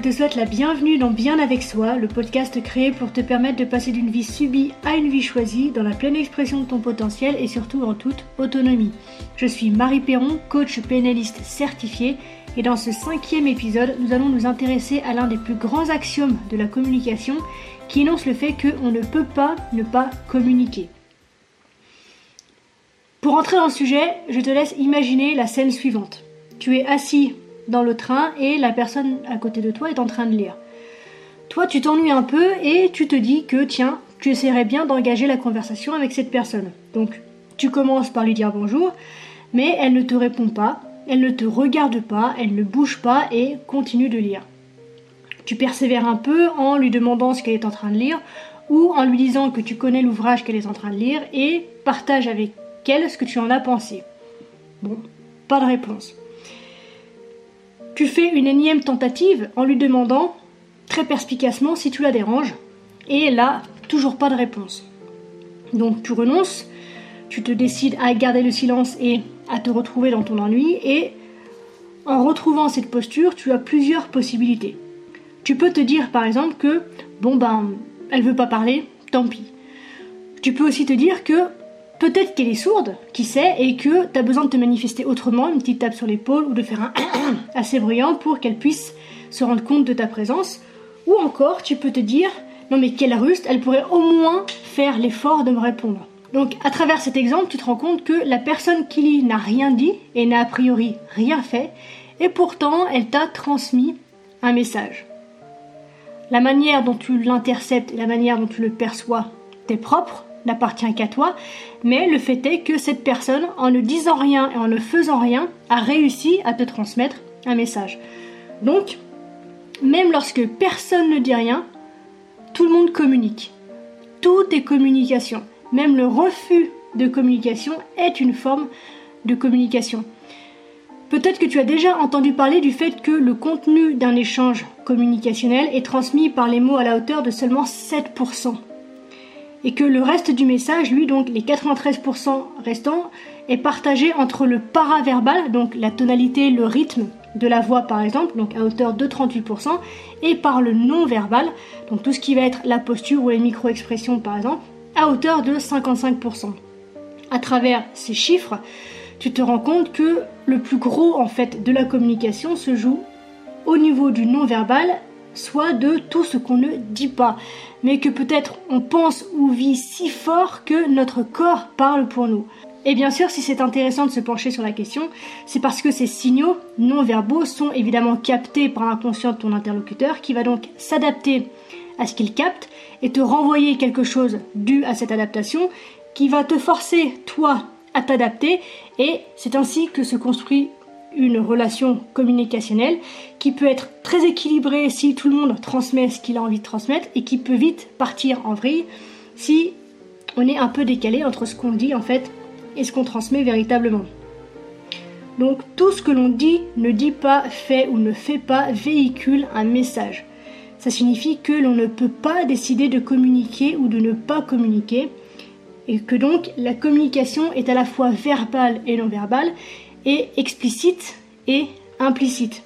te souhaite la bienvenue dans Bien avec soi, le podcast créé pour te permettre de passer d'une vie subie à une vie choisie, dans la pleine expression de ton potentiel et surtout en toute autonomie. Je suis Marie Perron, coach pénaliste certifié, et dans ce cinquième épisode, nous allons nous intéresser à l'un des plus grands axiomes de la communication qui énonce le fait qu'on ne peut pas ne pas communiquer. Pour entrer dans le sujet, je te laisse imaginer la scène suivante. Tu es assis dans le train et la personne à côté de toi est en train de lire. Toi, tu t'ennuies un peu et tu te dis que, tiens, tu essaierais bien d'engager la conversation avec cette personne. Donc, tu commences par lui dire bonjour, mais elle ne te répond pas, elle ne te regarde pas, elle ne bouge pas et continue de lire. Tu persévères un peu en lui demandant ce qu'elle est en train de lire ou en lui disant que tu connais l'ouvrage qu'elle est en train de lire et partage avec elle ce que tu en as pensé. Bon, pas de réponse. Tu fais une énième tentative en lui demandant très perspicacement si tu la déranges, et là, toujours pas de réponse. Donc tu renonces, tu te décides à garder le silence et à te retrouver dans ton ennui, et en retrouvant cette posture, tu as plusieurs possibilités. Tu peux te dire par exemple que, bon ben, elle veut pas parler, tant pis. Tu peux aussi te dire que Peut-être qu'elle est sourde, qui sait, et que tu as besoin de te manifester autrement, une petite tape sur l'épaule ou de faire un assez bruyant pour qu'elle puisse se rendre compte de ta présence. Ou encore, tu peux te dire, non mais quelle ruste, elle pourrait au moins faire l'effort de me répondre. Donc à travers cet exemple, tu te rends compte que la personne qui lit n'a rien dit et n'a a priori rien fait, et pourtant elle t'a transmis un message. La manière dont tu l'interceptes et la manière dont tu le perçois t'es propre, n'appartient qu'à toi, mais le fait est que cette personne, en ne disant rien et en ne faisant rien, a réussi à te transmettre un message. Donc, même lorsque personne ne dit rien, tout le monde communique. Tout est communication. Même le refus de communication est une forme de communication. Peut-être que tu as déjà entendu parler du fait que le contenu d'un échange communicationnel est transmis par les mots à la hauteur de seulement 7% et que le reste du message, lui, donc les 93% restants, est partagé entre le paraverbal, donc la tonalité, le rythme de la voix par exemple, donc à hauteur de 38%, et par le non-verbal, donc tout ce qui va être la posture ou les micro-expressions par exemple, à hauteur de 55%. À travers ces chiffres, tu te rends compte que le plus gros en fait de la communication se joue au niveau du non-verbal soit de tout ce qu'on ne dit pas, mais que peut-être on pense ou vit si fort que notre corps parle pour nous. Et bien sûr, si c'est intéressant de se pencher sur la question, c'est parce que ces signaux non verbaux sont évidemment captés par l'inconscient de ton interlocuteur qui va donc s'adapter à ce qu'il capte et te renvoyer quelque chose dû à cette adaptation qui va te forcer, toi, à t'adapter et c'est ainsi que se construit une relation communicationnelle qui peut être très équilibrée si tout le monde transmet ce qu'il a envie de transmettre et qui peut vite partir en vrille si on est un peu décalé entre ce qu'on dit en fait et ce qu'on transmet véritablement. Donc tout ce que l'on dit, ne dit pas, fait ou ne fait pas véhicule un message. Ça signifie que l'on ne peut pas décider de communiquer ou de ne pas communiquer et que donc la communication est à la fois verbale et non verbale et explicite et implicite.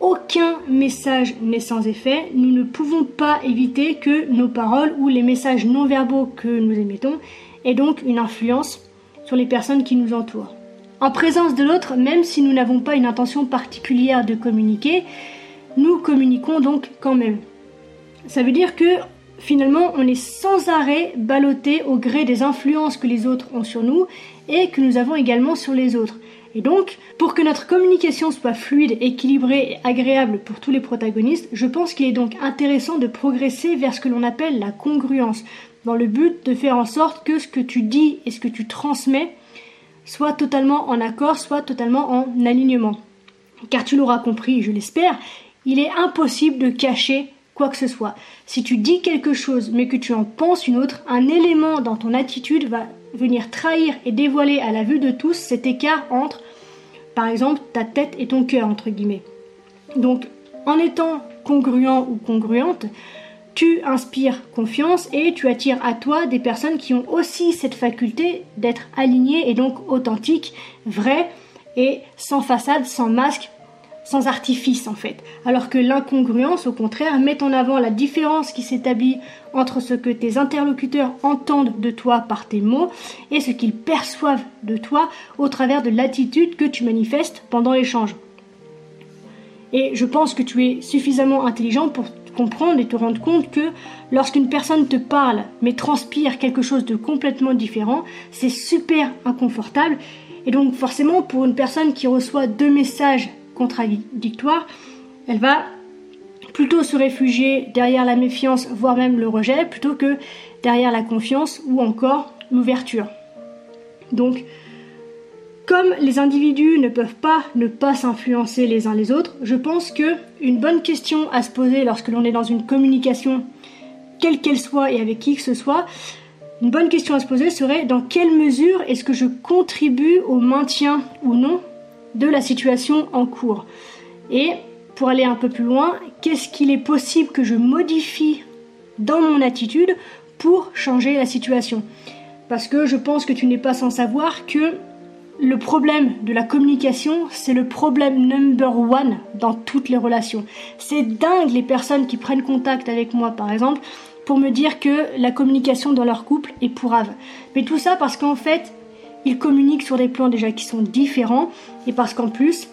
Aucun message n'est sans effet, nous ne pouvons pas éviter que nos paroles ou les messages non verbaux que nous émettons aient donc une influence sur les personnes qui nous entourent. En présence de l'autre, même si nous n'avons pas une intention particulière de communiquer, nous communiquons donc quand même. Ça veut dire que finalement on est sans arrêt ballotté au gré des influences que les autres ont sur nous et que nous avons également sur les autres. Et donc, pour que notre communication soit fluide, équilibrée et agréable pour tous les protagonistes, je pense qu'il est donc intéressant de progresser vers ce que l'on appelle la congruence, dans le but de faire en sorte que ce que tu dis et ce que tu transmets soit totalement en accord, soit totalement en alignement. Car tu l'auras compris, je l'espère, il est impossible de cacher quoi que ce soit. Si tu dis quelque chose mais que tu en penses une autre, un élément dans ton attitude va venir trahir et dévoiler à la vue de tous cet écart entre par exemple ta tête et ton cœur, entre guillemets. Donc, en étant congruent ou congruente, tu inspires confiance et tu attires à toi des personnes qui ont aussi cette faculté d'être alignées et donc authentiques, vraies et sans façade, sans masque, sans artifice en fait. Alors que l'incongruence, au contraire, met en avant la différence qui s'établit entre ce que tes interlocuteurs entendent de toi par tes mots et ce qu'ils perçoivent de toi au travers de l'attitude que tu manifestes pendant l'échange. Et je pense que tu es suffisamment intelligent pour comprendre et te rendre compte que lorsqu'une personne te parle mais transpire quelque chose de complètement différent, c'est super inconfortable. Et donc forcément pour une personne qui reçoit deux messages contradictoires, elle va plutôt se réfugier derrière la méfiance, voire même le rejet, plutôt que derrière la confiance ou encore l'ouverture. Donc comme les individus ne peuvent pas ne pas s'influencer les uns les autres, je pense que une bonne question à se poser lorsque l'on est dans une communication, quelle qu'elle soit et avec qui que ce soit, une bonne question à se poser serait dans quelle mesure est-ce que je contribue au maintien ou non de la situation en cours Et pour aller un peu plus loin, qu'est-ce qu'il est possible que je modifie dans mon attitude pour changer la situation? Parce que je pense que tu n'es pas sans savoir que le problème de la communication, c'est le problème number one dans toutes les relations. C'est dingue les personnes qui prennent contact avec moi, par exemple, pour me dire que la communication dans leur couple est pourrave. Mais tout ça parce qu'en fait, ils communiquent sur des plans déjà qui sont différents et parce qu'en plus,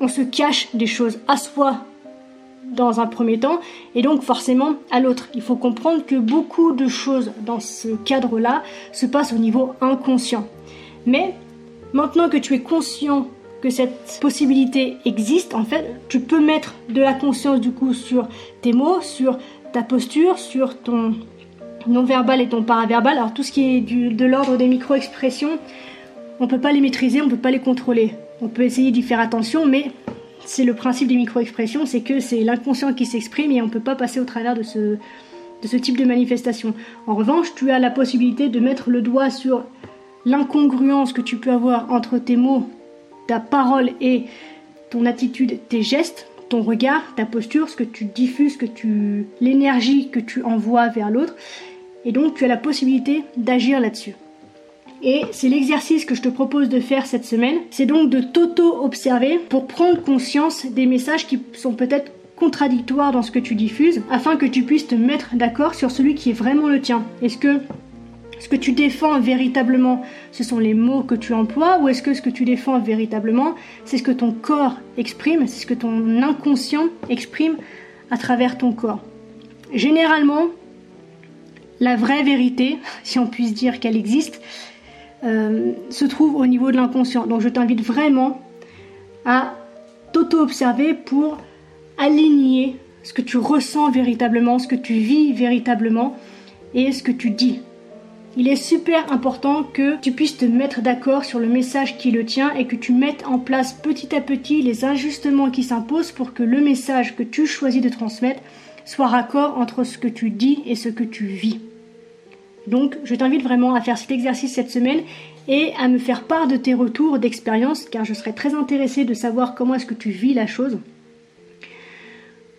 on se cache des choses à soi dans un premier temps et donc forcément à l'autre. Il faut comprendre que beaucoup de choses dans ce cadre-là se passent au niveau inconscient. Mais Maintenant que tu es conscient que cette possibilité existe, en fait, tu peux mettre de la conscience du coup sur tes mots, sur ta posture, sur ton non-verbal et ton paraverbal. Alors tout ce qui est de l'ordre des micro-expressions, on ne peut pas les maîtriser, on ne peut pas les contrôler. On peut essayer d'y faire attention, mais c'est le principe des micro-expressions, c'est que c'est l'inconscient qui s'exprime et on ne peut pas passer au travers de ce, de ce type de manifestation. En revanche, tu as la possibilité de mettre le doigt sur l'incongruence que tu peux avoir entre tes mots, ta parole et ton attitude, tes gestes, ton regard, ta posture, ce que tu diffuses, que tu l'énergie que tu envoies vers l'autre. Et donc tu as la possibilité d'agir là-dessus. Et c'est l'exercice que je te propose de faire cette semaine. C'est donc de t'auto-observer pour prendre conscience des messages qui sont peut-être contradictoires dans ce que tu diffuses afin que tu puisses te mettre d'accord sur celui qui est vraiment le tien. Est-ce que ce que tu défends véritablement, ce sont les mots que tu emploies ou est-ce que ce que tu défends véritablement, c'est ce que ton corps exprime, c'est ce que ton inconscient exprime à travers ton corps? Généralement, la vraie vérité, si on puisse dire qu'elle existe, euh, se trouve au niveau de l'inconscient. Donc je t'invite vraiment à t'auto-observer pour aligner ce que tu ressens véritablement, ce que tu vis véritablement et ce que tu dis il est super important que tu puisses te mettre d'accord sur le message qui le tient et que tu mettes en place petit à petit les ajustements qui s'imposent pour que le message que tu choisis de transmettre soit raccord entre ce que tu dis et ce que tu vis. Donc, je t'invite vraiment à faire cet exercice cette semaine et à me faire part de tes retours d'expérience car je serais très intéressée de savoir comment est-ce que tu vis la chose.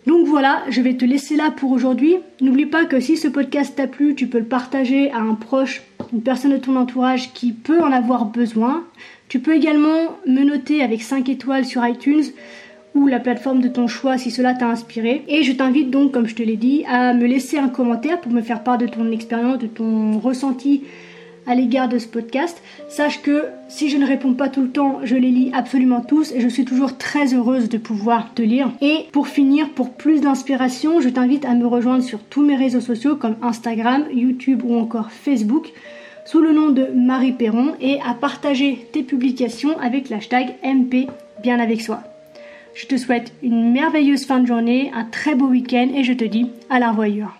Donc voilà, je vais te laisser là pour aujourd'hui. N'oublie pas que si ce podcast t'a plu, tu peux le partager à un proche, une personne de ton entourage qui peut en avoir besoin. Tu peux également me noter avec 5 étoiles sur iTunes ou la plateforme de ton choix si cela t'a inspiré. Et je t'invite donc, comme je te l'ai dit, à me laisser un commentaire pour me faire part de ton expérience, de ton ressenti à l'égard de ce podcast. Sache que si je ne réponds pas tout le temps, je les lis absolument tous et je suis toujours très heureuse de pouvoir te lire. Et pour finir, pour plus d'inspiration, je t'invite à me rejoindre sur tous mes réseaux sociaux comme Instagram, YouTube ou encore Facebook sous le nom de Marie Perron et à partager tes publications avec l'hashtag MP bien avec soi. Je te souhaite une merveilleuse fin de journée, un très beau week-end et je te dis à la revoyure.